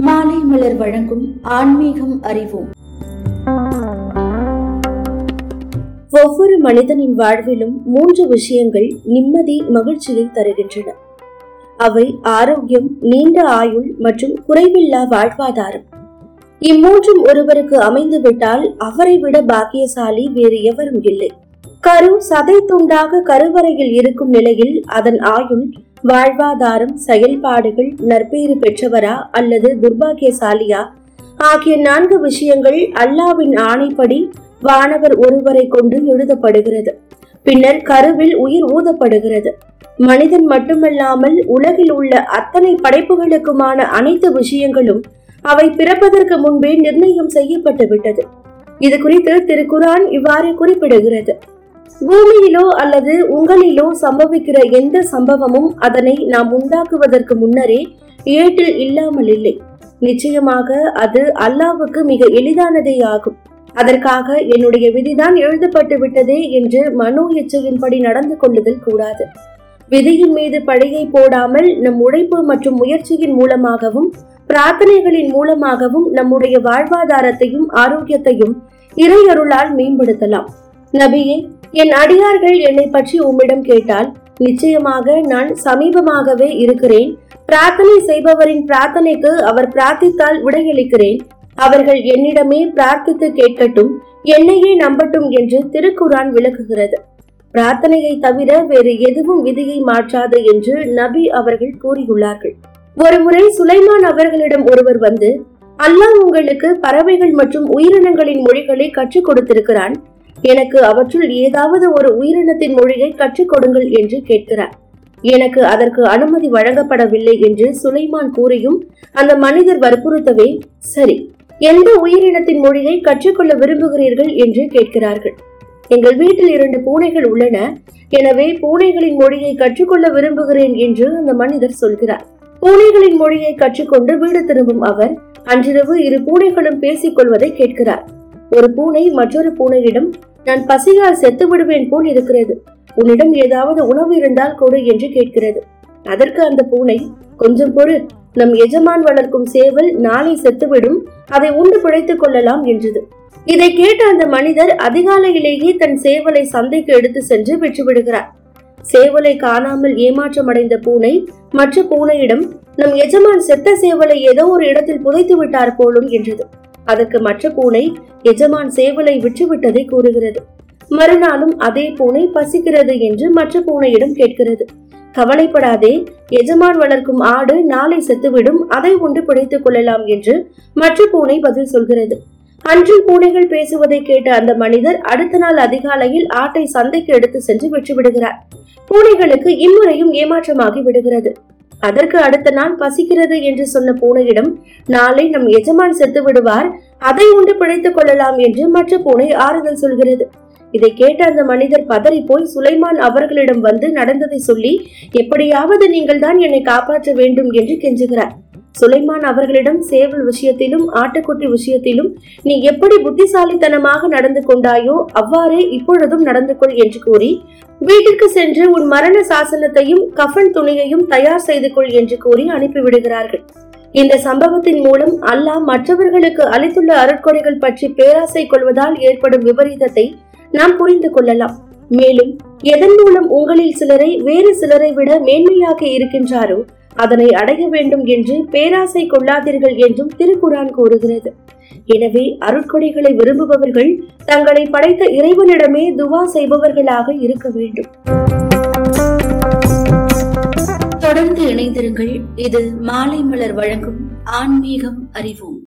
மாலை மலர் வழங்கும் ஆன்மீகம் அறிவோம். ஒவ்வொரு மனிதனின் வாழ்விலும் மூன்று விஷயங்கள் நிம்மதி மகிழ்ச்சியை தருகின்றன. அவை ஆரோக்கியம் நீண்ட ஆயுள் மற்றும் குறைவில்லா வாழ்வாதாரம். இம்மூன்றும் ஒருவருக்கு அமைந்துவிட்டால் அவரை விட பாக்கியசாலி வேறு எவரும் இல்லை. கரு சதை துண்டாக கருவறையில் இருக்கும் நிலையில் அதன் ஆயுள் வாழ்வாதாரம் செயல்பாடுகள் நற்பேறு பெற்றவரா அல்லது துர்பாகியசாலியா? ஆகிய நான்கு விஷயங்கள் அல்லாவின் ஆணைப்படி வானவர் ஒருவரை கொண்டு எழுதப்படுகிறது. பின்னர் கருவில் உயிர் ஊதப்படுகிறது. மனிதன் மட்டுமல்லாமல் உலகில் உள்ள அத்தனை படைப்புகளுக்குமான அனைத்து விஷயங்களும் அவை பிறப்பதற்கு முன்பே நிர்ணயம் செய்யப்பட்டு விட்டது இது குறித்து திருக்குரான் இவ்வாறு குறிப்பிடுகிறது. பூமியிலோ அல்லது உங்களிலோ சம்பவிக்கிற எந்த சம்பவமும் அதனை நாம் உண்டாக்குவதற்கு முன்னரே ஏட்டில் இல்லாமல் இல்லை. நிச்சயமாக அது அல்லாவுக்கு மிக எளிதானதே ஆகும். அதற்காக என்னுடைய விதிதான் எழுதப்பட்டு விட்டதே என்று மனோ இச்சையின்படி நடந்து கொள்ளுதல் கூடாது. விதியின் மீது பழியை போடாமல் நம் உழைப்பு மற்றும் முயற்சியின் மூலமாகவும் பிரார்த்தனைகளின் மூலமாகவும் நம்முடைய வாழ்வாதாரத்தையும் ஆரோக்கியத்தையும் இறையருளால் மேம்படுத்தலாம். நபியே என் அடியார்கள் என்னை பற்றி உம்மிடம் கேட்டால் நிச்சயமாக நான் சமீபமாகவே இருக்கிறேன். பிரார்த்தனை செய்பவரின் பிரார்த்தனைக்கு அவர் பிரார்த்தித்தால் விடையளிக்கிறேன். அவர்கள் என்னிடமே பிரார்த்தித்து கேட்கட்டும் என்னையே நம்பட்டும் என்று திருக்குரான் விளக்குகிறது. பிரார்த்தனையை தவிர வேறு எதுவும் விதியை மாற்றாது என்று நபி அவர்கள் கூறியுள்ளார்கள். ஒருமுறை சுலைமான் அவர்களிடம் ஒருவர் வந்து அல்லாஹ் உங்களுக்கு பறவைகள் மற்றும் உயிரினங்களின் மொழிகளை கற்றுக் கொடுத்திருக்கிறான். எனக்கு அவற்றுள் ஏதாவது ஒரு உயிரினத்தின் மொழியை கற்றுக் கொடுங்கள் என்று கேட்கிறார். எனக்கு அதற்கு அனுமதி வழங்கப்படவில்லை என்று சுலைமான் கூறியும் அந்த மனிதர் வற்புறுத்தவே சரி எந்த உயிரினத்தின் மொழியை கற்றுக்கொள்ள விரும்புகிறீர்கள்? என்று கேட்கிறார்கள். எங்கள் வீட்டில் இரண்டு பூனைகள் உள்ளன. எனவே பூனைகளின் மொழியை கற்றுக்கொள்ள விரும்புகிறேன் என்று அந்த மனிதர் சொல்கிறார். பூனைகளின் மொழியை கற்றுக்கொண்டு வீடு திரும்பும் அவர் அன்றிரவு இரு பூனைகளும் பேசிக் கொள்வதை கேட்கிறார். ஒரு பூனை மற்றொரு பூனையிடம் நான் பசியால் செத்து விடுவேன் போல் இருக்கிறது. உன்னிடம் ஏதாவது உணவு இருந்தால் கொடு என்று கேட்கிறது. அதற்கு அந்த பூனை கொஞ்சம் பொறு நம் எஜமான் வளர்க்கும் சேவல் நாளை செத்துவிடும் அதை உண்டு பிழைத்துக் கொள்ளலாம் என்றது. இதை கேட்ட அந்த மனிதர் அதிகாலையிலேயே தன் சேவலை சந்தைக்கு எடுத்து சென்று விற்றுவிடுகிறார் சேவலை காணாமல் ஏமாற்றமடைந்த பூனை மற்ற பூனையிடம் நம் எஜமான் செத்த சேவலை ஏதோ ஒரு இடத்தில் புதைத்து விட்டார் போலும் என்றது. அதற்கு மற்ற பூனை எஜமான் சேவலை விற்றுவிட்டதை கூறுகிறது. மறுநாளும் அதே பூனை பசிக்கிறது என்று மற்ற பூனையிடம் கேட்கிறது. கவலைப்படாதே எஜமான் வளர்க்கும் ஆடு நாளை செத்துவிடும் அதை உண்டு பிடித்துக் கொள்ளலாம் என்று மற்ற பூனை பதில் சொல்கிறது. அன்று பூனைகள் பேசுவதை கேட்ட அந்த மனிதர் அடுத்த நாள் அதிகாலையில் ஆட்டை சந்தைக்கு எடுத்து சென்று விற்றுவிடுகிறார். பூனைகளுக்கு இம்முறையும் ஏமாற்றமாகி விடுகிறது. அதற்கு அடுத்த நாள் பசிக்கிறது என்று சொன்ன பூனையிடம் நாளை நம் எஜமான் செத்து விடுவார் அதை உண்டு பிழைத்துக் கொள்ளலாம் என்று மற்ற பூனை ஆறுதல் சொல்கிறது. இதை கேட்ட அந்த மனிதர் பதறி போய் சுலைமான் அவர்களிடம் வந்து நடந்ததை சொல்லி எப்படியாவது நீங்கள் தான் என்னை காப்பாற்ற வேண்டும் என்று கெஞ்சுகிறார். சுலைமான் அவர்களிடம் சேவல் விஷயத்திலும் ஆட்டுக்குட்டி விஷயத்திலும் நீ எப்படி புத்திசாலித்தனமாக நடந்து கொண்டாயோ அவ்வாறே இப்பொழுதும் நடந்து கொள் என்று கூறி வீட்டிற்கு சென்று உன் மரண சாசனத்தையும் கஃபன் துணியையும் தயார் செய்து கொள் என்று கூறி அனுப்பிவிடுகிறார்கள் இந்த சம்பவத்தின் மூலம் அல்லாஹ் மற்றவர்களுக்கு அளித்துள்ள அருட்கொடைகள் பற்றி பேராசை கொள்வதால் ஏற்படும் விபரீதத்தை நாம் புரிந்து கொள்ளலாம். மேலும் எதன் மூலம் உங்களில் சிலரை வேறு சிலரை விட மேன்மையாக இருக்கின்றாரோ அதனை அடைய வேண்டும் என்று பேராசை கொள்ளாதீர்கள் என்றும் திருக்குரான் கூறுகிறது. எனவே அருட்கொடைகளை விரும்புபவர்கள் தங்களை படைத்த இறைவனிடமே துவா செய்பவர்களாக இருக்க வேண்டும். தொடர்ந்து இணைந்திருங்கள். இது மாலை மலர் வழங்கும் ஆன்மீகம் அறிவோம்.